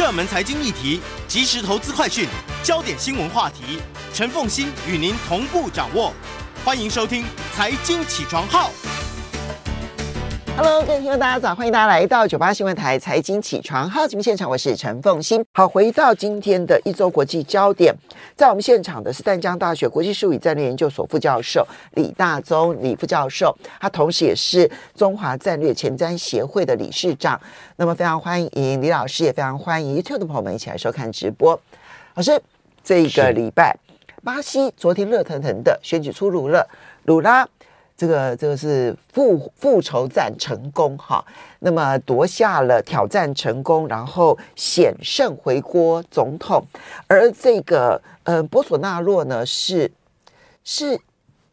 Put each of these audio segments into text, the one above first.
热门财经议题、即时投资快讯、焦点新闻话题，陈凤欣与您同步掌握。欢迎收听《财经起床号》。Hello，各位听众，大家早！欢迎大家来到九八新闻台财经起床号节目现场，我是陈凤欣。好，回到今天的一周国际焦点，在我们现场的是淡江大学国际事务与战略研究所副教授李大宗李副教授，他同时也是中华战略前瞻协会的理事长。那么非常欢迎李老师，也非常欢迎 YouTube 的朋友们一起来收看直播。老师，这一个礼拜，巴西昨天热腾腾的选举出炉了，鲁拉。这个这个是复复仇战成功哈，那么夺下了挑战成功，然后险胜回国总统，而这个呃波索纳洛呢是是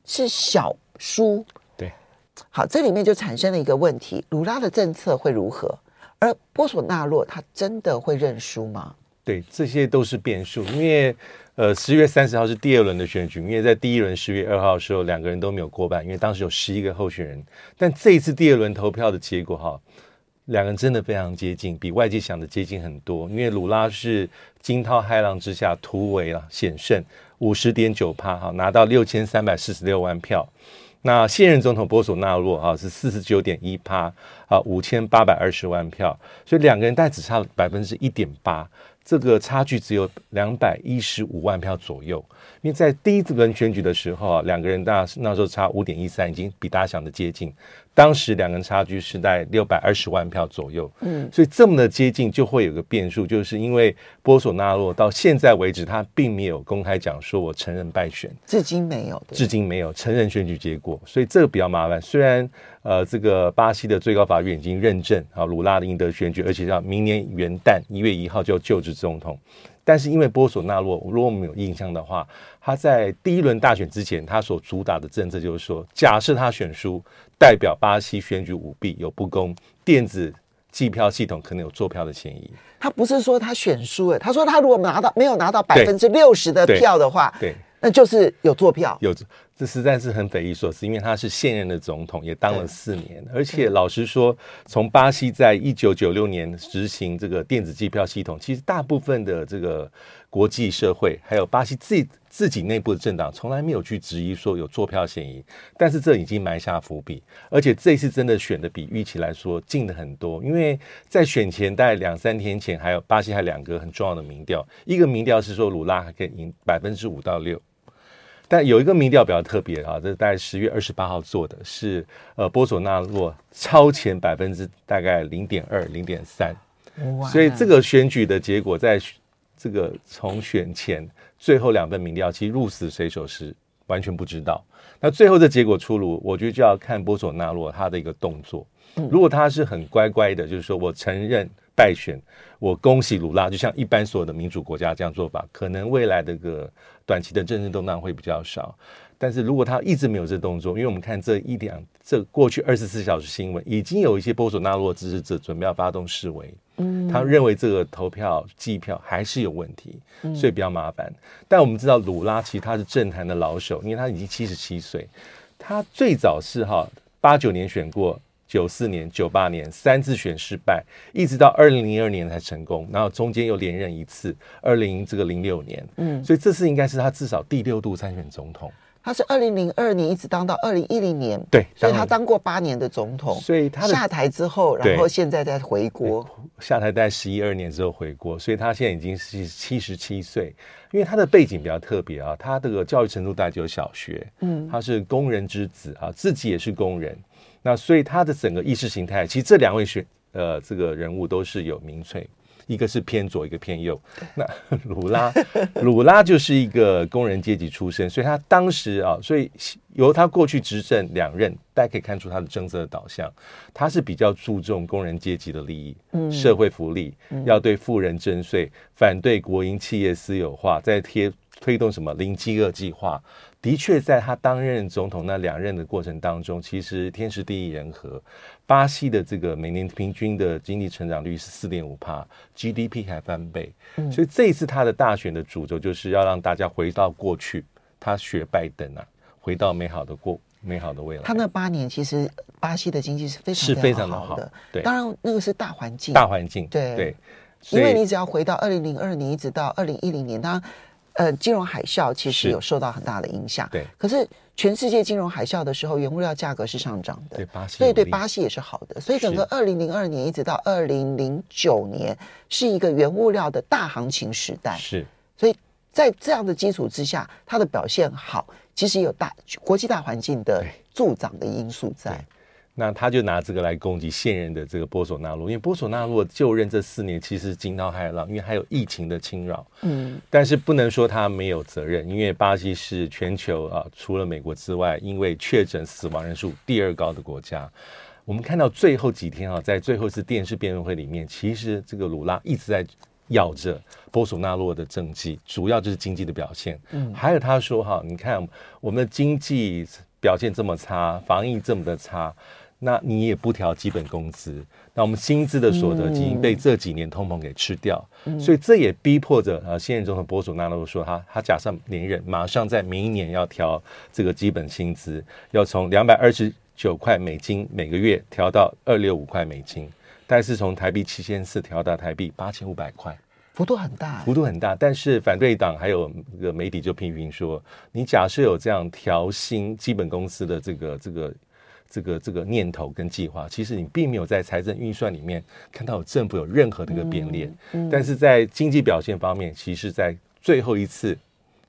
是小输，对，好，这里面就产生了一个问题，鲁拉的政策会如何？而波索纳洛他真的会认输吗？对，这些都是变数，因为。呃，十月三十号是第二轮的选举，因为在第一轮十月二号的时候，两个人都没有过半，因为当时有十一个候选人。但这一次第二轮投票的结果，哈，两个人真的非常接近，比外界想的接近很多。因为鲁拉是惊涛骇浪之下突围了，险胜五十点九趴，哈，拿到六千三百四十六万票。那现任总统波索纳洛哈是四十九点一趴，啊，五千八百二十万票，所以两个人大概只差百分之一点八。这个差距只有两百一十五万票左右，因为在第一轮选举的时候啊，两个人大那时候差五点一三，已经比大家想的接近。当时两个人差距是在六百二十万票左右，嗯，所以这么的接近就会有个变数，就是因为波索纳洛到现在为止他并没有公开讲说我承认败选，至今没有，至今没有承认选举结果，所以这个比较麻烦。虽然呃这个巴西的最高法院已经认证啊鲁拉的赢得选举，而且要明年元旦一月一号就就职总统。但是因为波索纳洛，如果我们有印象的话，他在第一轮大选之前，他所主打的政策就是说，假设他选输，代表巴西选举舞弊有不公，电子计票系统可能有作票的嫌疑。他不是说他选输，哎，他说他如果拿到没有拿到百分之六十的票的话，对。对那就是有作票，有这实在是很匪夷所思，因为他是现任的总统，也当了四年，而且老实说，从巴西在一九九六年实行这个电子计票系统，其实大部分的这个国际社会，还有巴西自己自己内部的政党，从来没有去质疑说有坐票嫌疑，但是这已经埋下伏笔，而且这一次真的选的比预期来说近的很多，因为在选前大概两三天前，还有巴西还有两个很重要的民调，一个民调是说鲁拉还可以赢百分之五到六。但有一个民调比较特别啊，这是大概十月二十八号做的，是呃波索纳洛超前百分之大概零点二、零点三，所以这个选举的结果，在这个从选前最后两份民调，其实鹿死谁手是完全不知道。那最后这结果出炉，我觉得就要看波索纳洛他的一个动作。如果他是很乖乖的，就是说我承认败选，我恭喜鲁拉，就像一般所有的民主国家这样做法，可能未来的个短期的政治动荡会比较少。但是如果他一直没有这动作，因为我们看这一两这过去二十四小时新闻，已经有一些波索纳洛支持者准备要发动示威，嗯，他认为这个投票计票还是有问题，所以比较麻烦。但我们知道鲁拉其实他是政坛的老手，因为他已经七十七岁，他最早是哈八九年选过。九四年、九八年三次选失败，一直到二零零二年才成功，然后中间又连任一次，二零这个零六年，嗯，所以这次应该是他至少第六度参选总统。他是二零零二年一直当到二零一零年，对，所以他当过八年的总统。所以他下台之后，然后现在再回国，下台在十一二年之后回国，所以他现在已经是七十七岁。因为他的背景比较特别啊，他这个教育程度大概只有小学，嗯，他是工人之子啊，自己也是工人。那所以他的整个意识形态，其实这两位选呃这个人物都是有民粹。一个是偏左，一个偏右。那 鲁拉，鲁拉就是一个工人阶级出身，所以他当时啊，所以由他过去执政两任，大家可以看出他的政策的导向，他是比较注重工人阶级的利益，嗯，社会福利，要对富人征税，反对国营企业私有化，在贴推动什么零饥饿计划。的确，在他担任总统那两任的过程当中，其实天时地利人和，巴西的这个每年平均的经济成长率是四点五帕，GDP 还翻倍。嗯，所以这一次他的大选的主轴就是要让大家回到过去，他学拜登啊，回到美好的过美好的未来。他那八年其实巴西的经济是非常是非常的好的，对，当然那个是大环境，大环境，对。对，因为你只要回到二零零二年一直到二零一零年，当呃，金融海啸其实有受到很大的影响。对，可是全世界金融海啸的时候，原物料价格是上涨的，对巴西，所以对巴西也是好的。所以整个二零零二年一直到二零零九年是一个原物料的大行情时代。是，所以在这样的基础之下，它的表现好，其实有大国际大环境的助长的因素在。那他就拿这个来攻击现任的这个波索纳洛，因为波索纳洛就任这四年其实惊涛骇浪，因为还有疫情的侵扰。嗯，但是不能说他没有责任，因为巴西是全球啊除了美国之外，因为确诊死亡人数第二高的国家。我们看到最后几天啊，在最后一次电视辩论会里面，其实这个鲁拉一直在咬着波索纳洛的政绩，主要就是经济的表现。嗯，还有他说哈，你看我们的经济表现这么差，防疫这么的差。那你也不调基本工资，那我们薪资的所得已经被这几年通膨给吃掉，嗯、所以这也逼迫着呃现任总统博索纳罗说他他假设连任，马上在明年要调这个基本薪资，要从两百二十九块美金每个月调到二六五块美金，但是从台币七千四调到台币八千五百块，幅度很大，幅度很大。但是反对党还有个媒体就批评说，你假设有这样调薪基本工资的这个这个。这个这个念头跟计划，其实你并没有在财政预算里面看到政府有任何的一个变脸，嗯嗯、但是在经济表现方面，其实，在最后一次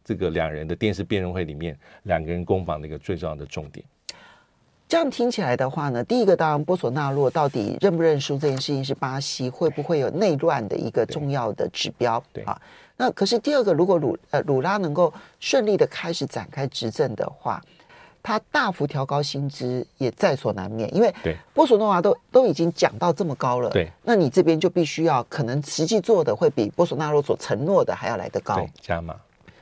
这个两人的电视辩论会里面，两个人攻防的一个最重要的重点。这样听起来的话呢，第一个当然波索纳洛到底认不认输这件事情是巴西会不会有内乱的一个重要的指标，对啊。那可是第二个，如果鲁呃鲁拉能够顺利的开始展开执政的话。他大幅调高薪资也在所难免，因为波索诺瓦都都已经讲到这么高了，对，那你这边就必须要可能实际做的会比波索纳罗所承诺的还要来得高，加码，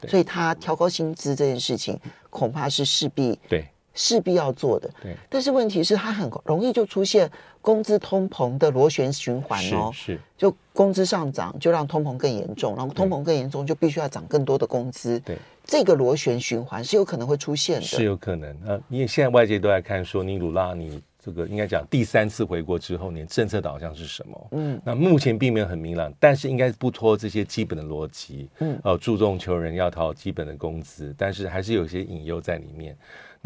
所以他调高薪资这件事情恐怕是势必对势必要做的，对。但是问题是，它很容易就出现工资通膨的螺旋循环哦，是，是就工资上涨就让通膨更严重，然后通膨更严重就必须要涨更多的工资，对。这个螺旋循环是有可能会出现的，是有可能。呃，因为现在外界都在看说，尼鲁拉，你这个应该讲第三次回国之后，你的政策导向是什么？嗯，那目前并没有很明朗，但是应该不脱这些基本的逻辑。嗯，呃，注重求人要讨基本的工资，但是还是有些隐忧在里面。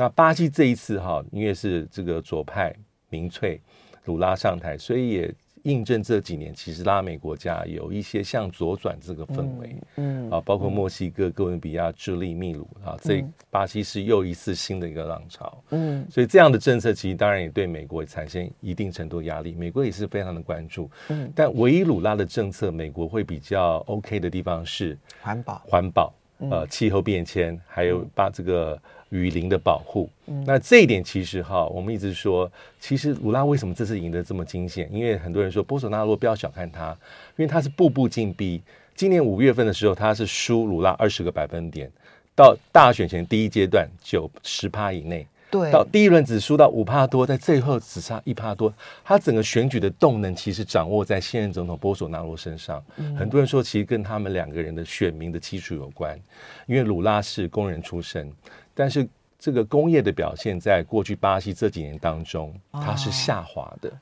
那巴西这一次哈，因为是这个左派民粹鲁拉上台，所以也。印证这几年，其实拉美国家有一些向左转这个氛围，嗯，嗯啊，包括墨西哥、哥伦比亚、智利、秘鲁啊，这巴西是又一次新的一个浪潮，嗯，所以这样的政策其实当然也对美国产生一定程度的压力，美国也是非常的关注，嗯，但唯一鲁拉的政策，美国会比较 OK 的地方是环保，环保，呃，气候变迁，还有把这个。雨林的保护，那这一点其实哈，我们一直说，其实鲁拉为什么这次赢得这么惊险？因为很多人说波索纳洛不要小看他，因为他是步步紧逼。今年五月份的时候，他是输鲁拉二十个百分点，到大选前第一阶段九十趴以内。对，到第一轮只输到五帕多，在最后只差一帕多。他整个选举的动能其实掌握在现任总统波索纳罗身上。嗯、很多人说，其实跟他们两个人的选民的基础有关。因为鲁拉是工人出身，但是这个工业的表现，在过去巴西这几年当中，它是下滑的。哦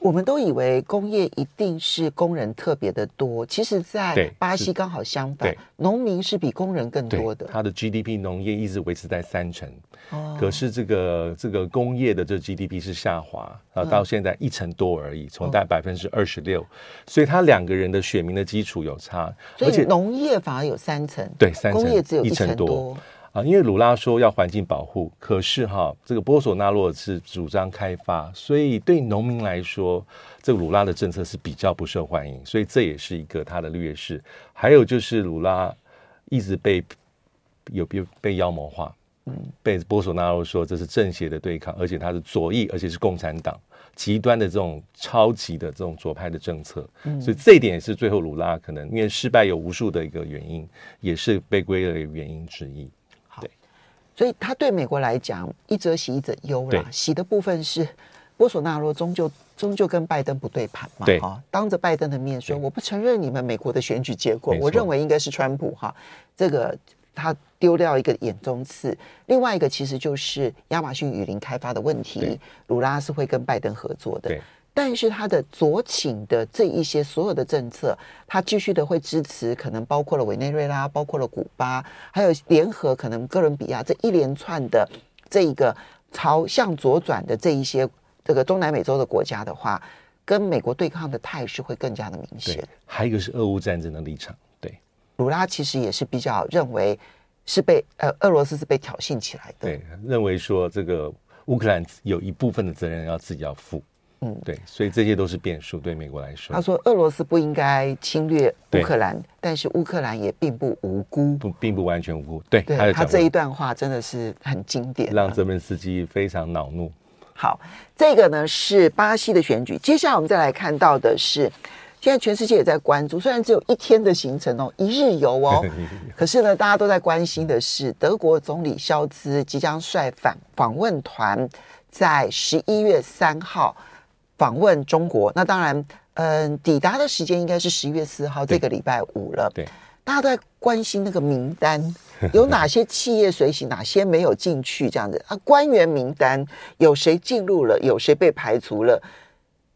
我们都以为工业一定是工人特别的多，其实，在巴西刚好相反，农民是比工人更多的。它的 GDP 农业一直维持在三成，哦，可是这个这个工业的这 GDP 是下滑，啊，到现在一成多而已，从大概百分之二十六，所以他两个人的选民的基础有差，而且农业反而有三成，对，三成，工业只有一成多。啊，因为鲁拉说要环境保护，可是哈，这个波索纳洛是主张开发，所以对农民来说，这个鲁拉的政策是比较不受欢迎，所以这也是一个他的劣势。还有就是鲁拉一直被有被被妖魔化，嗯，被波索纳洛说这是正邪的对抗，而且他是左翼，而且是共产党极端的这种超级的这种左派的政策，嗯，所以这一点也是最后鲁拉可能因为失败有无数的一个原因，也是被归类原因之一。所以他对美国来讲，一则喜一则忧啦。喜的部分是波索纳罗终究终究跟拜登不对盘嘛，哈，当着拜登的面说我不承认你们美国的选举结果，我认为应该是川普哈，这个他丢掉一个眼中刺。另外一个其实就是亚马逊雨林开发的问题，鲁拉是会跟拜登合作的。但是他的左倾的这一些所有的政策，他继续的会支持，可能包括了委内瑞拉，包括了古巴，还有联合可能哥伦比亚这一连串的这一个朝向左转的这一些这个中南美洲的国家的话，跟美国对抗的态势会更加的明显。还有一个是俄乌战争的立场，对，鲁拉其实也是比较认为是被呃俄罗斯是被挑衅起来的，对，认为说这个乌克兰有一部分的责任要自己要负。嗯，对，所以这些都是变数，对美国来说。他说，俄罗斯不应该侵略乌克兰，但是乌克兰也并不无辜，不，并不完全无辜。对，对他，他这一段话真的是很经典，让泽连斯基非常恼怒。好，这个呢是巴西的选举，接下来我们再来看到的是，现在全世界也在关注，虽然只有一天的行程哦，一日游哦，可是呢，大家都在关心的是，德国总理肖兹即将率访访问团在十一月三号。访问中国，那当然，嗯、呃，抵达的时间应该是十一月四号，这个礼拜五了。对，大家都在关心那个名单，有哪些企业随行，哪些没有进去，这样子啊？官员名单有谁进入了，有谁被排除了？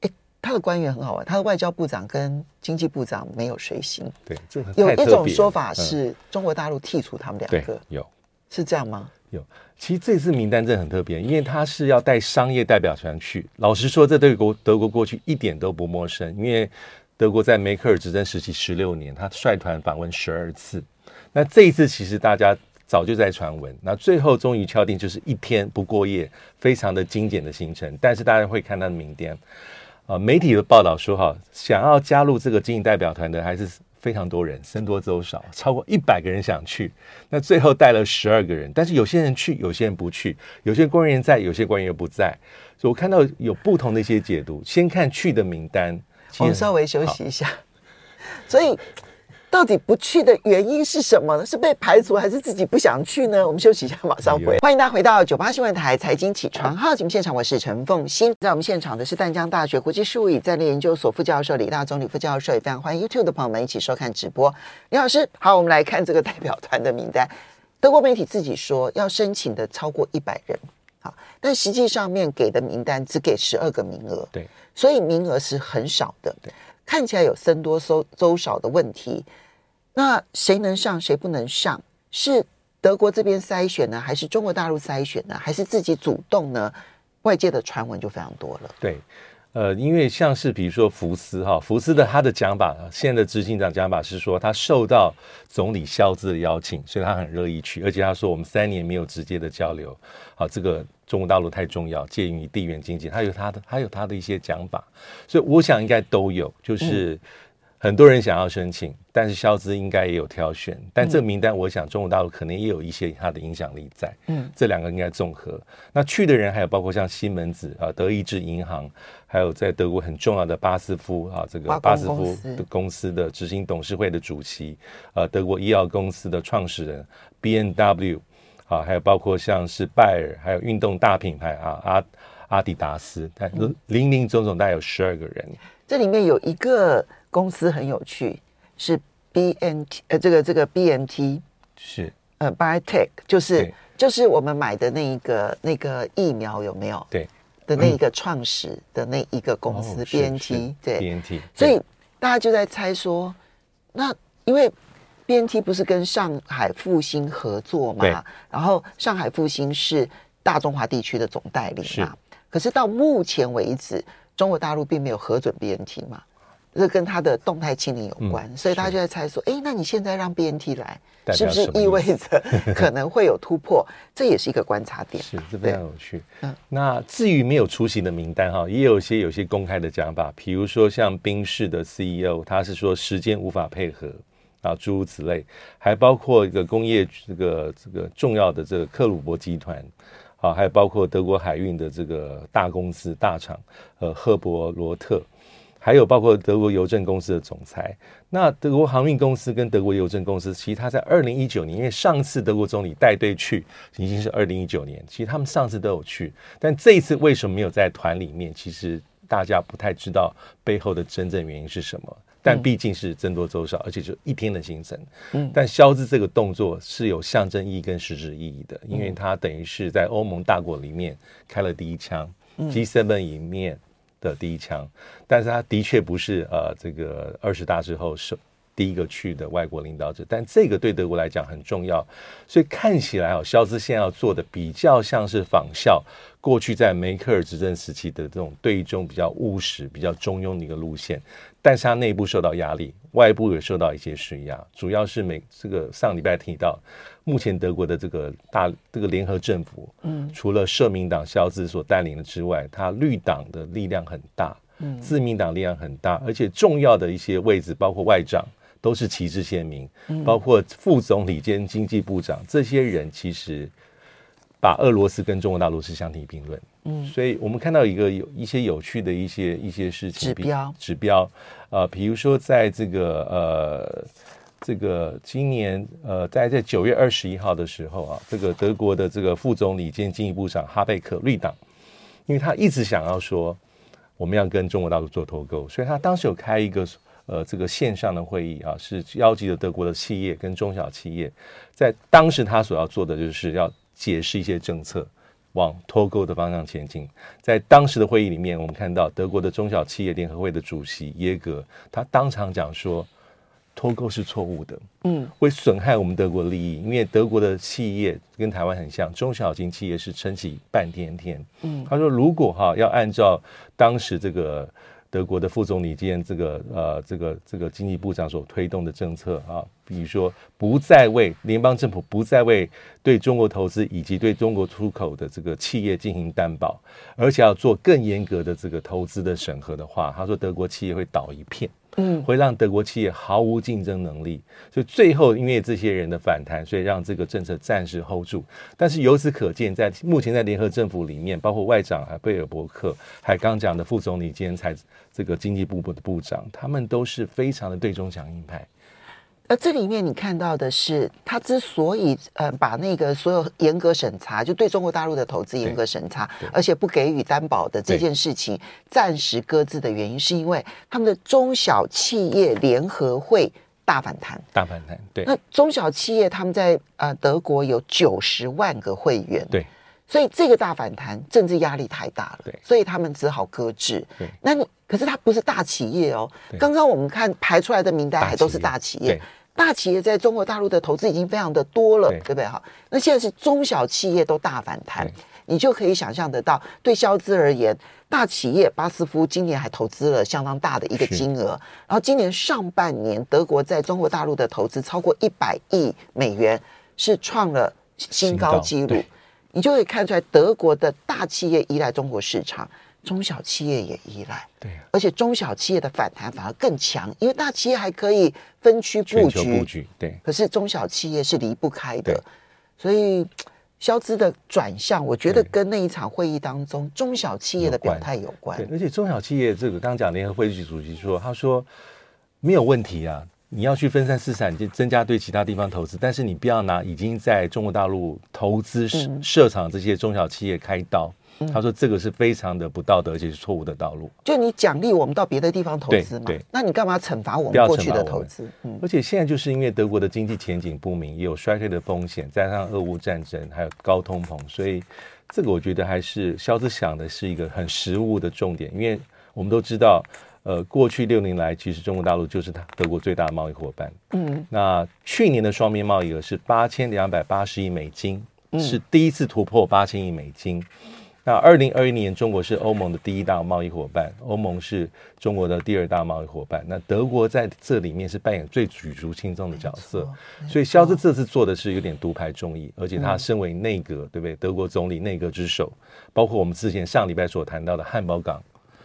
哎，他的官员很好玩，他的外交部长跟经济部长没有随行。对，这有一种说法是中国大陆剔除他们两个，有是这样吗？有，其实这次名单真的很特别，因为他是要带商业代表团去。老实说，这对国德国过去一点都不陌生，因为德国在梅克尔执政时期十六年，他率团访问十二次。那这一次其实大家早就在传闻，那最后终于敲定就是一天不过夜，非常的精简的行程。但是大家会看他的名单，啊，媒体的报道说哈，想要加入这个经营代表团的还是。非常多人，僧多粥少，超过一百个人想去，那最后带了十二个人，但是有些人去，有些人不去，有些官员在，有些官员不在，所以我看到有不同的一些解读。先看去的名单，我们稍微休息一下，所以。到底不去的原因是什么呢？是被排除还是自己不想去呢？我们休息一下，马上回。欢迎大家回到九八新闻台财经起床号节目现场，我是陈凤欣。在我们现场的是淡江大学国际事务与战略研究所副教授李大中李副教授，也非常欢迎 YouTube 的朋友们一起收看直播。李老师，好，我们来看这个代表团的名单。德国媒体自己说要申请的超过一百人，好，但实际上面给的名单只给十二个名额，对，所以名额是很少的，对，看起来有僧多粥少的问题。那谁能上，谁不能上？是德国这边筛选呢，还是中国大陆筛选呢，还是自己主动呢？外界的传闻就非常多了。对，呃，因为像是比如说福斯哈，福斯的他的讲法，现在的执行长讲法是说，他受到总理肖兹的邀请，所以他很乐意去，而且他说我们三年没有直接的交流，好，这个中国大陆太重要，介于地缘经济，他有他的，他有他的一些讲法，所以我想应该都有，就是。嗯很多人想要申请，但是萧兹应该也有挑选。但这个名单，我想中国大陆可能也有一些它的影响力在。嗯，这两个应该综合。那去的人还有包括像西门子啊、德意志银行，还有在德国很重要的巴斯夫啊，这个巴斯夫的公司的执行董事会的主席，呃，德国医药公司的创始人 B N W，啊，还有包括像是拜耳，还有运动大品牌啊阿阿迪达斯，但零零总总大概有十二个人。这里面有一个。公司很有趣，是 B N T 呃，这个这个 B N T 是呃 Biotech，就是就是我们买的那一个那个疫苗有没有？对的那一个创始的那一个公司 B N T 对所以大家就在猜说，那因为 B N T 不是跟上海复兴合作嘛？然后上海复兴是大中华地区的总代理嘛？可是到目前为止，中国大陆并没有核准 B N T 嘛？这跟他的动态清零有关，嗯、所以大家就在猜说，哎，那你现在让 BNT 来，是不是意味着 可能会有突破？这也是一个观察点。是，这非常有趣。嗯，那至于没有出席的名单哈，也有一些有些公开的讲法，比如说像宾士的 CEO，他是说时间无法配合啊，诸如此类，还包括一个工业这个这个重要的这个克鲁伯集团。啊，还有包括德国海运的这个大公司大厂，呃，赫伯罗特，还有包括德国邮政公司的总裁。那德国航运公司跟德国邮政公司，其实他在二零一九年，因为上次德国总理带队去已经是二零一九年，其实他们上次都有去，但这一次为什么没有在团里面？其实大家不太知道背后的真正原因是什么。但毕竟是僧多粥少，而且就一天的行程。嗯，但肖兹这个动作是有象征意义跟实质意义的，因为他等于是在欧盟大国里面开了第一枪，G7 里面的第一枪。但是他的确不是呃这个二十大之后是第一个去的外国领导者，但这个对德国来讲很重要。所以看起来哦，肖兹现在要做的比较像是仿效过去在梅克尔执政时期的这种对中比较务实、比较中庸的一个路线。但是他内部受到压力，外部也受到一些施压，主要是美这个上礼拜提到，目前德国的这个大这个联合政府，嗯，除了社民党肖兹所带领的之外，他绿党的力量很大，嗯，自民党力量很大，而且重要的一些位置，包括外长都是旗帜鲜明，包括副总理兼经济部长，这些人其实把俄罗斯跟中国大陆是相提并论。嗯，所以我们看到一个有一些有趣的一些一些事情，指标。指标，呃，比如说在这个呃这个今年呃在这九月二十一号的时候啊，这个德国的这个副总理兼经济部长哈贝克绿党，因为他一直想要说我们要跟中国大陆做脱钩，所以他当时有开一个呃这个线上的会议啊，是邀集了德国的企业跟中小企业，在当时他所要做的就是要解释一些政策。往脱钩的方向前进。在当时的会议里面，我们看到德国的中小企业联合会的主席耶格，他当场讲说，脱钩是错误的，嗯，会损害我们德国利益。因为德国的企业跟台湾很像，中小型企业是撑起半天天。嗯，他说，如果哈要按照当时这个。德国的副总理兼这个呃这个这个经济部长所推动的政策啊，比如说不再为联邦政府不再为对中国投资以及对中国出口的这个企业进行担保，而且要做更严格的这个投资的审核的话，他说德国企业会倒一片。嗯，会让德国企业毫无竞争能力，所以最后因为这些人的反弹，所以让这个政策暂时 hold 住。但是由此可见，在目前在联合政府里面，包括外长啊贝尔伯克，还刚讲的副总理兼财这个经济部部的部长，他们都是非常的对中强硬派。而这里面你看到的是，他之所以呃把那个所有严格审查，就对中国大陆的投资严格审查，而且不给予担保的这件事情暂时搁置的原因，是因为他们的中小企业联合会大反弹。大反弹，对。那中小企业他们在呃德国有九十万个会员，对。所以这个大反弹政治压力太大了，对。所以他们只好搁置。对。那你。可是它不是大企业哦。刚刚我们看排出来的名单还都是大企业，大企业在中国大陆的投资已经非常的多了，对。不对？哈，那现在是中小企业都大反弹，你就可以想象得到，对消资而言，大企业巴斯夫今年还投资了相当大的一个金额，然后今年上半年德国在中国大陆的投资超过一百亿美元，是创了新高纪录，你就可以看出来德国的大企业依赖中国市场。中小企业也依赖，对、啊，而且中小企业的反弹反而更强，因为大企业还可以分区布局，布局，对。可是中小企业是离不开的，所以消资的转向，我觉得跟那一场会议当中中小企业的表态有关。对，而且中小企业这个刚刚讲联合会议主席说，他说没有问题啊，你要去分散资产，就增加对其他地方投资，但是你不要拿已经在中国大陆投资设厂这些中小企业开刀。他说：“这个是非常的不道德，而且是错误的道路。就你奖励我们到别的地方投资嘛？那你干嘛惩罚我们过去的投资？嗯，而且现在就是因为德国的经济前景不明，也有衰退的风险，加上俄乌战争，还有高通膨，所以这个我觉得还是肖子想的是一个很实务的重点。因为我们都知道，呃，过去六年来，其实中国大陆就是他德国最大的贸易伙伴。嗯，那去年的双边贸易额是八千两百八十亿美金，是第一次突破八千亿美金。”那二零二一年，中国是欧盟的第一大贸易伙伴，欧盟是中国的第二大贸易伙伴。那德国在这里面是扮演最举足轻重的角色，所以肖斯这次做的是有点独排众议，而且他身为内阁，对不对？德国总理内阁之首，包括我们之前上礼拜所谈到的汉堡港，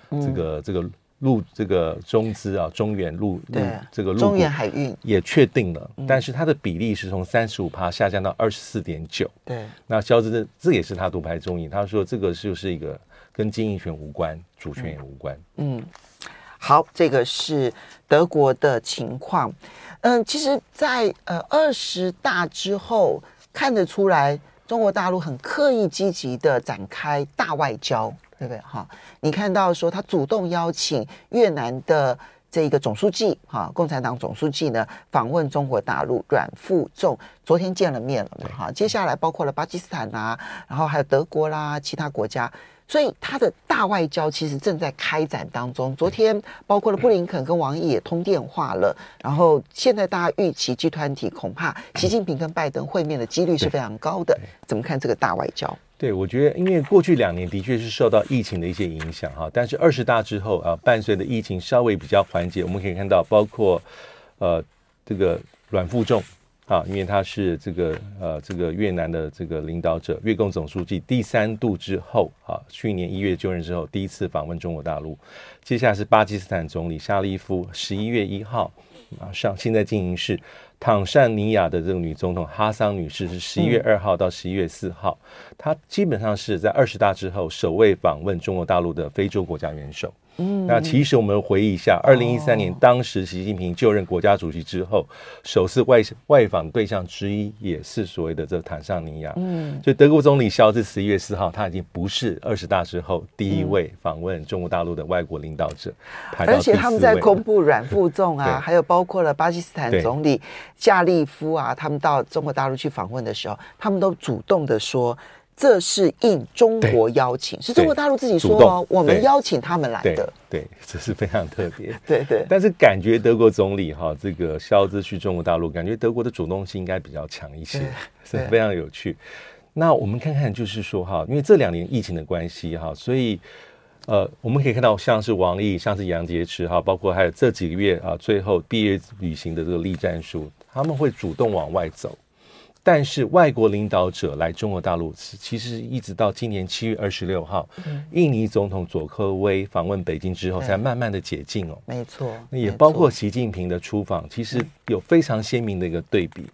这个这个。陆这个中资啊，中远陆陆这个陆中远海运也确定了，嗯、但是它的比例是从三十五趴下降到二十四点九。对，那萧兹这这也是他独排众议，他说这个就是一个跟经营权无关，主权也无关。嗯，好，这个是德国的情况。嗯，其实在，在呃二十大之后，看得出来中国大陆很刻意积极的展开大外交。对不对？哈，你看到说他主动邀请越南的这个总书记，哈，共产党总书记呢访问中国大陆，阮富仲昨天见了面了，哈，接下来包括了巴基斯坦啊，然后还有德国啦，其他国家。所以他的大外交其实正在开展当中。昨天包括了布林肯跟王毅也通电话了。然后现在大家预期集团体恐怕习近平跟拜登会面的几率是非常高的。怎么看这个大外交？对，我觉得因为过去两年的确是受到疫情的一些影响哈，但是二十大之后啊，伴随着疫情稍微比较缓解，我们可以看到包括呃这个阮富仲。啊，因为他是这个呃，这个越南的这个领导者，越共总书记第三度之后，啊，去年一月就任之后第一次访问中国大陆。接下来是巴基斯坦总理沙利夫，十一月一号马上现在进行式。坦桑尼亚的这个女总统哈桑女士是十一月二号到十一月四号，她基本上是在二十大之后首位访问中国大陆的非洲国家元首。嗯，那其实我们回忆一下，二零一三年当时习近平就任国家主席之后，首次外外访对象之一也是所谓的这坦桑尼亚。嗯，就德国总理肖兹十一月四号，他已经不是二十大之后第一位访问中国大陆的外国领导者，而且他们在公布阮富仲啊，还有包括了巴基斯坦总理夏利夫啊，他们到中国大陆去访问的时候，他们都主动的说。这是应中国邀请，是中国大陆自己说哦，我们邀请他们来的。对，这是非常特别。对对。但是感觉德国总理哈，这个肖兹去中国大陆，感觉德国的主动性应该比较强一些，是非常有趣。那我们看看，就是说哈，因为这两年疫情的关系哈，所以呃，我们可以看到像是王毅，像是杨洁篪哈，包括还有这几个月啊，最后毕业旅行的这个栗战书，他们会主动往外走。但是外国领导者来中国大陆，其实一直到今年七月二十六号，嗯、印尼总统佐科威访问北京之后，才慢慢的解禁哦。没错，那也包括习近平的出访，其实有非常鲜明的一个对比。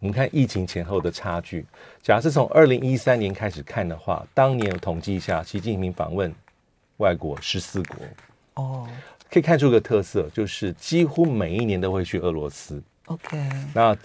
我们看疫情前后的差距。假设从二零一三年开始看的话，当年统计一下，习近平访问外国十四国，哦，可以看出个特色，就是几乎每一年都会去俄罗斯。OK，那。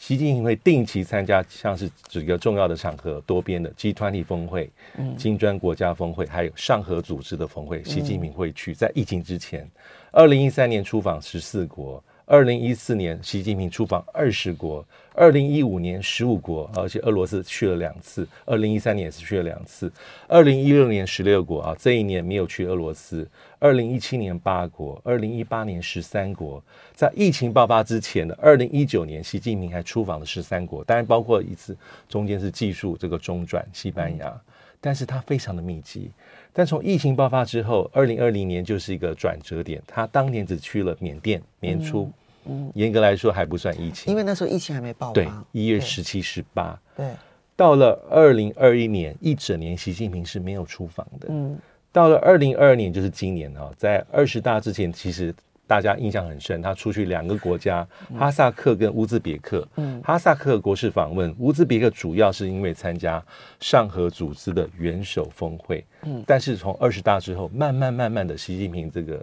习近平会定期参加像是几个重要的场合，多边的 G20 峰会、金砖国家峰会，还有上合组织的峰会，习近平会去。在疫情之前，二零一三年出访十四国。二零一四年，习近平出访二十国；二零一五年十五国，而且俄罗斯去了两次；二零一三年也是去了两次；二零一六年十六国啊，这一年没有去俄罗斯；二零一七年八国；二零一八年十三国。在疫情爆发之前的二零一九年，习近平还出访了十三国，当然包括一次中间是技术这个中转西班牙，但是他非常的密集。但从疫情爆发之后，二零二零年就是一个转折点，他当年只去了缅甸年初。嗯，严格来说还不算疫情，因为那时候疫情还没爆发。对，一月十七、十八。对，到了二零二一年一整年，习近平是没有出访的。嗯，到了二零二二年，就是今年哈，在二十大之前，其实大家印象很深，他出去两个国家，哈萨克跟乌兹别克。嗯，哈萨克国事访问，乌兹别克主要是因为参加上合组织的元首峰会。嗯，但是从二十大之后，慢慢慢慢的，习近平这个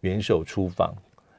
元首出访。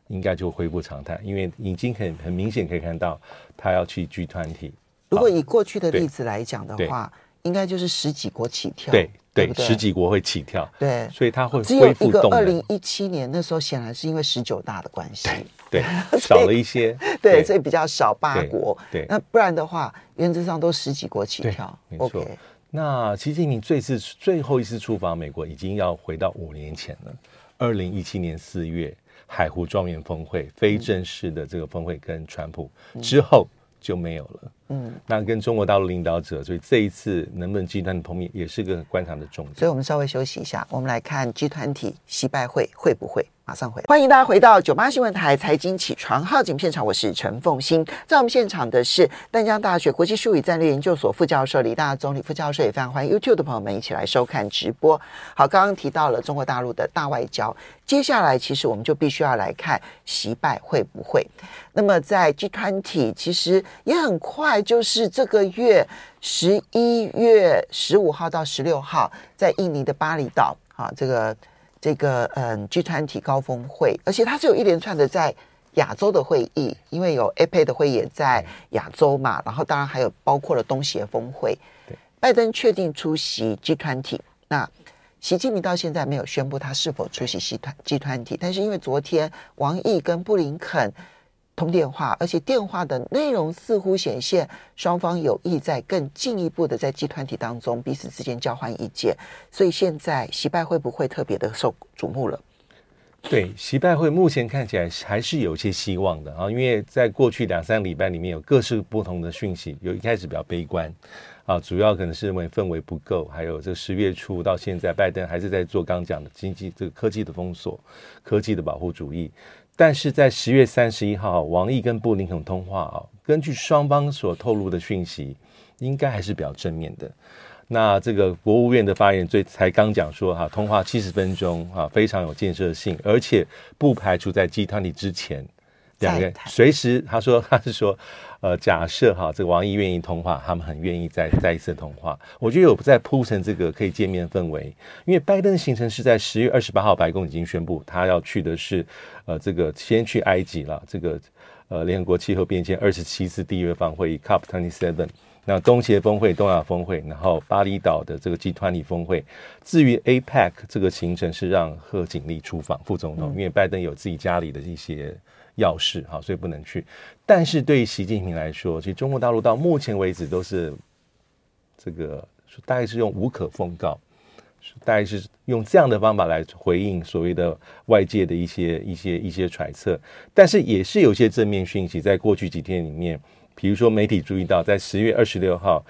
应该就恢复常态，因为已经很很明显可以看到，他要去聚团体。如果以过去的例子来讲的话，应该就是十几国起跳，对对，对对？十几国会起跳，对，所以他会只有一个二零一七年那时候，显然是因为十九大的关系，对，对 少了一些，对，所以比较少八国，对，那不然的话，原则上都十几国起跳，没错。那习近平最次最后一次出访美国，已经要回到五年前了，二零一七年四月。海湖庄园峰会非正式的这个峰会跟川普之后就没有了。嗯，那跟中国大陆领导者，所以这一次能不能集团的碰面，也是个观察的重点。所以我们稍微休息一下，我们来看集团体习拜会会不会？马上回，欢迎大家回到九八新闻台财经起床号节目现场，我是陈凤欣。在我们现场的是淡江大学国际术语战略研究所副教授李大宗李副教授，也非常欢迎 YouTube 的朋友们一起来收看直播。好，刚刚提到了中国大陆的大外交，接下来其实我们就必须要来看习拜会不会。那么在 G 团体其实也很快，就是这个月十一月十五号到十六号，在印尼的巴厘岛啊，这个。这个嗯 G 团体高峰会，而且它是有一连串的在亚洲的会议，因为有 APEC 的会议也在亚洲嘛，然后当然还有包括了东协峰会。对，拜登确定出席 G 团体那习近平到现在没有宣布他是否出席 G20，但是因为昨天王毅跟布林肯。通电话，而且电话的内容似乎显现双方有意在更进一步的在集团体当中彼此之间交换意见，所以现在习拜会不会特别的受瞩目了？对，习拜会目前看起来还是有些希望的啊，因为在过去两三礼拜里面有各式不同的讯息，有一开始比较悲观啊，主要可能是认为氛围不够，还有这十月初到现在，拜登还是在做刚讲的经济这个科技的封锁、科技的保护主义。但是在十月三十一号，王毅跟布林肯通话啊，根据双方所透露的讯息，应该还是比较正面的。那这个国务院的发言人最才刚讲说哈，通话七十分钟啊，非常有建设性，而且不排除在集团里之前。两个人随时，他说他是说，呃，假设哈，这个王毅愿意通话，他们很愿意再再一次通话。我觉得有在铺成这个可以见面氛围，因为拜登的行程是在十月二十八号，白宫已经宣布他要去的是，呃，这个先去埃及了，这个呃联合国气候变迁二十七次缔约方会议 COP twenty seven，那东协峰会、东亚峰会，然后巴厘岛的这个集团里峰会。至于 APEC 这个行程是让贺锦丽出访副总统，因为拜登有自己家里的一些。要事哈，所以不能去。但是对习近平来说，其实中国大陆到目前为止都是这个大概是用无可奉告，大概是用这样的方法来回应所谓的外界的一些一些一些揣测。但是也是有些正面讯息，在过去几天里面。比如说，媒体注意到，在十月二十六号，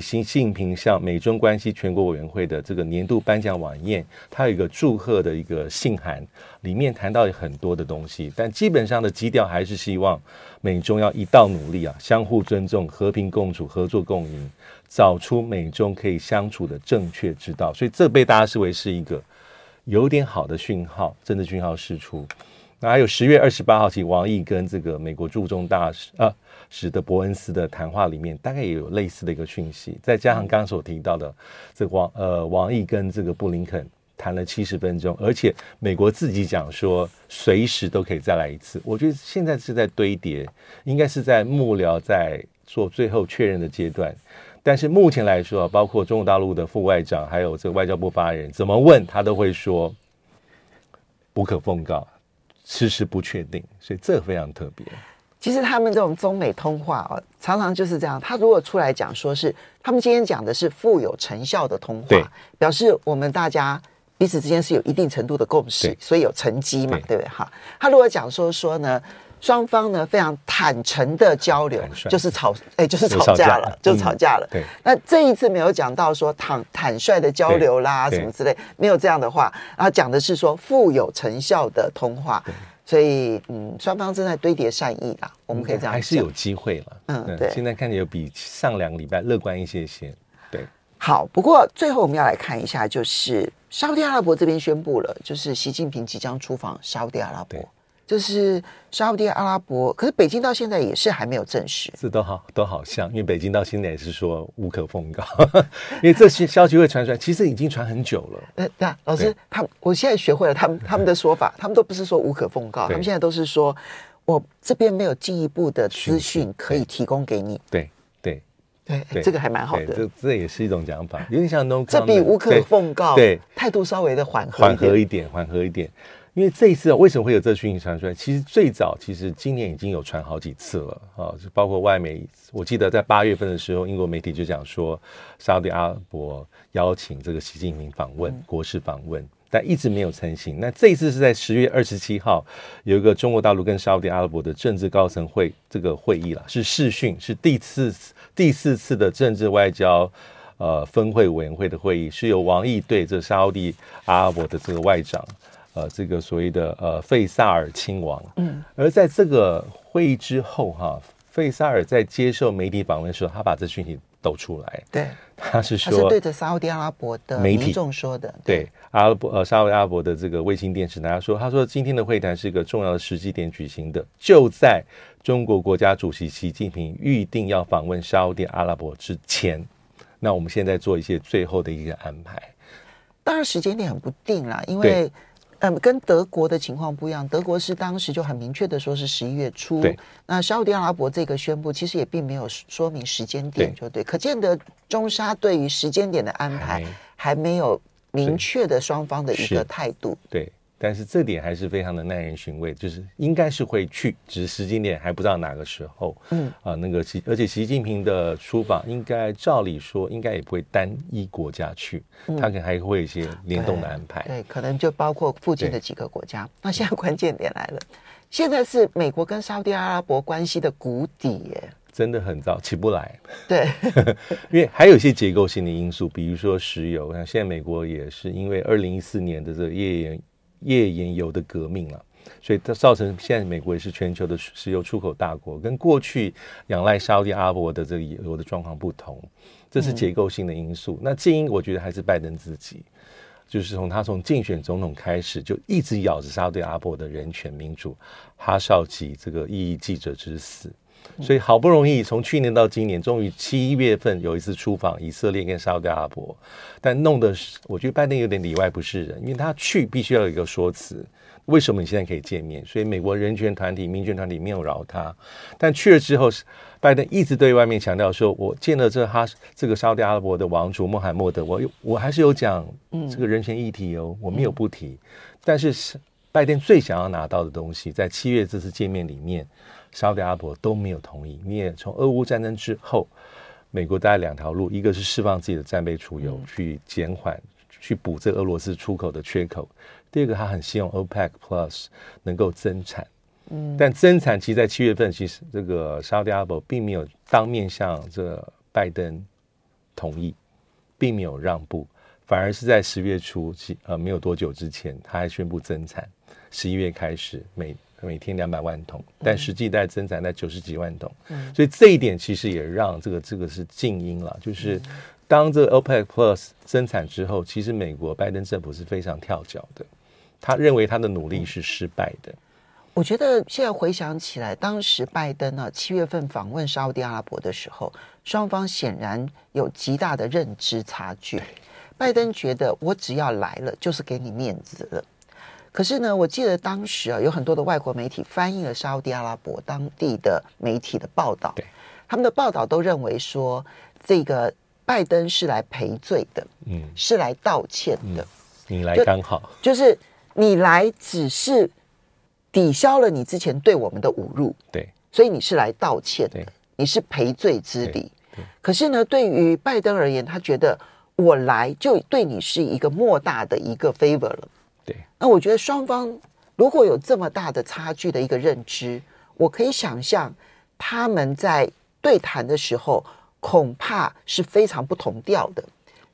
习近平向美中关系全国委员会的这个年度颁奖晚宴，他有一个祝贺的一个信函，里面谈到很多的东西，但基本上的基调还是希望美中要一道努力啊，相互尊重、和平共处、合作共赢，找出美中可以相处的正确之道。所以，这被大家视为是一个有点好的讯号，政治讯号释出。那还有十月二十八号起，王毅跟这个美国驻中大使啊。使得伯恩斯的谈话里面大概也有类似的一个讯息，再加上刚刚所提到的这个王呃王毅跟这个布林肯谈了七十分钟，而且美国自己讲说随时都可以再来一次。我觉得现在是在堆叠，应该是在幕僚在做最后确认的阶段。但是目前来说，包括中国大陆的副外长还有这个外交部发言人，怎么问他都会说不可奉告，迟迟不确定，所以这个非常特别。其实他们这种中美通话哦，常常就是这样。他如果出来讲说是他们今天讲的是富有成效的通话，表示我们大家彼此之间是有一定程度的共识，所以有成绩嘛，对不对？哈，他如果讲说说呢，双方呢非常坦诚的交流，就是吵，哎，就是吵架了，就吵架了。对，那这一次没有讲到说坦坦率的交流啦，什么之类，没有这样的话，然后讲的是说富有成效的通话。所以，嗯，双方正在堆叠善意啦，我们可以这样讲，还是有机会了。嗯，对，现在看起来有比上两个礼拜乐观一些些。对，好，不过最后我们要来看一下，就是沙乌地阿拉伯这边宣布了，就是习近平即将出访沙乌地阿拉伯。就是沙乌地阿拉伯，可是北京到现在也是还没有证实。这都好，都好像，因为北京到现在也是说无可奉告，因为这些消息会传出来，其实已经传很久了。呃，对啊，老师，他我现在学会了他们 他们的说法，他们都不是说无可奉告，他们现在都是说我这边没有进一步的资讯可以提供给你。对对对，对，这个还蛮好的。这这也是一种讲法，有点像 no，这比无可奉告对态度稍微的缓和缓和一点，缓和一点。因为这一次为什么会有这讯息传出来？其实最早其实今年已经有传好几次了啊，就包括外媒。我记得在八月份的时候，英国媒体就讲说，沙乌地阿拉伯邀请这个习近平访问，国事访问。但一直没有成型。那这一次是在十月二十七号，有一个中国大陆跟沙乌地阿拉伯的政治高层会这个会议了，是视讯，是第四第四次的政治外交呃分会委员会的会议，是由王毅对这沙乌地阿拉伯的这个外长，呃，这个所谓的呃费萨尔亲王。嗯，而在这个会议之后，哈，费萨尔在接受媒体访问的时候，他把这讯息。抖出来，对，他是说，他是对着沙乌地阿拉伯的媒体众说的，对，对阿拉伯呃沙乌地阿拉伯的这个卫星电视，他说，他说今天的会谈是一个重要的时机点举行的，就在中国国家主席习近平预定要访问沙乌地阿拉伯之前，那我们现在做一些最后的一个安排，当然时间点很不定啦，因为。嗯，跟德国的情况不一样。德国是当时就很明确的说是十一月初。对。那沙乌地阿拉伯这个宣布，其实也并没有说明时间点，就对。对，可见得中沙对于时间点的安排还没有明确的双方的一个态度。对。但是这点还是非常的耐人寻味，就是应该是会去，只是时间点还不知道哪个时候。嗯啊，那个习，而且习近平的出访应该照理说应该也不会单一国家去，嗯、他可能还会有一些联动的安排对。对，可能就包括附近的几个国家。那现在关键点来了，现在是美国跟沙乌地阿拉伯关系的谷底耶，真的很糟，起不来。对，因为还有一些结构性的因素，比如说石油。像现在美国也是因为二零一四年的这个页岩。页岩油的革命了，所以它造成现在美国也是全球的石油出口大国，跟过去仰赖沙乌地阿拉伯的这个油的状况不同，这是结构性的因素。那近因我觉得还是拜登自己，就是从他从竞选总统开始就一直咬着沙乌地阿拉伯的人权民主，哈少吉这个异议记者之死。所以好不容易从去年到今年，终于七月份有一次出访以色列跟沙特阿拉伯，但弄得我觉得拜登有点里外不是人，因为他去必须要有一个说辞，为什么你现在可以见面？所以美国人权团体、民权团体没有饶他，但去了之后，拜登一直对外面强调说，我见了这哈这个沙特阿拉伯的王储穆罕默德，我我还是有讲这个人权议题哦，我没有不提，但是拜登最想要拿到的东西，在七月这次见面里面。沙乌地阿拉伯都没有同意。你也从俄乌战争之后，美国大概两条路：一个是释放自己的战备储油，去减缓、去补这俄罗斯出口的缺口；第二个，他很希望 OPEC Plus 能够增产。嗯，但增产其实，在七月份，其实这个沙乌地阿拉伯并没有当面向这拜登同意，并没有让步，反而是在十月初，呃，没有多久之前，他还宣布增产，十一月开始每。每天两百万桶，但实际在增产在九十几万桶，嗯，所以这一点其实也让这个这个是静音了。就是当这个 OPEC Plus 增产之后，其实美国拜登政府是非常跳脚的，他认为他的努力是失败的。我觉得现在回想起来，当时拜登呢七月份访问沙乌地阿拉伯的时候，双方显然有极大的认知差距。拜登觉得我只要来了，就是给你面子了。可是呢，我记得当时啊，有很多的外国媒体翻译了沙乌地阿拉伯当地的媒体的报道，对，他们的报道都认为说，这个拜登是来赔罪的，嗯，是来道歉的。嗯、你来刚好。就，就是你来只是抵消了你之前对我们的侮辱，对，所以你是来道歉的，你是赔罪之礼。可是呢，对于拜登而言，他觉得我来就对你是一个莫大的一个 favor 了。那我觉得双方如果有这么大的差距的一个认知，我可以想象他们在对谈的时候恐怕是非常不同调的。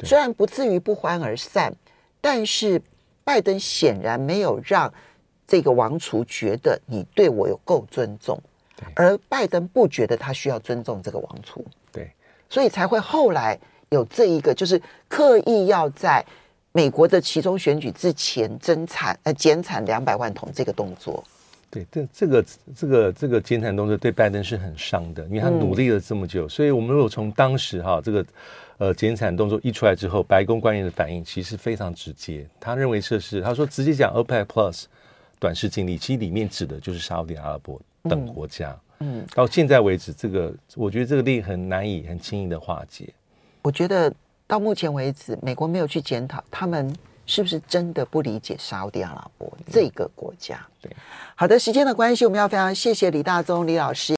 虽然不至于不欢而散，但是拜登显然没有让这个王储觉得你对我有够尊重，而拜登不觉得他需要尊重这个王储。对，所以才会后来有这一个，就是刻意要在。美国的其中选举之前增产呃减产两百万桶这个动作，对，这这个这个这个减产动作对拜登是很伤的，因为他努力了这么久，嗯、所以我们如果从当时哈这个呃减产动作一出来之后，白宫官员的反应其实非常直接，他认为这是他说直接讲 OPEC Plus 短视近利，其实里面指的就是沙乌地阿拉伯等国家，嗯，嗯到现在为止，这个我觉得这个利益很难以很轻易的化解，我觉得。到目前为止，美国没有去检讨他们是不是真的不理解沙乌地阿拉伯这个国家。对，好的，时间的关系，我们要非常谢谢李大宗李老师。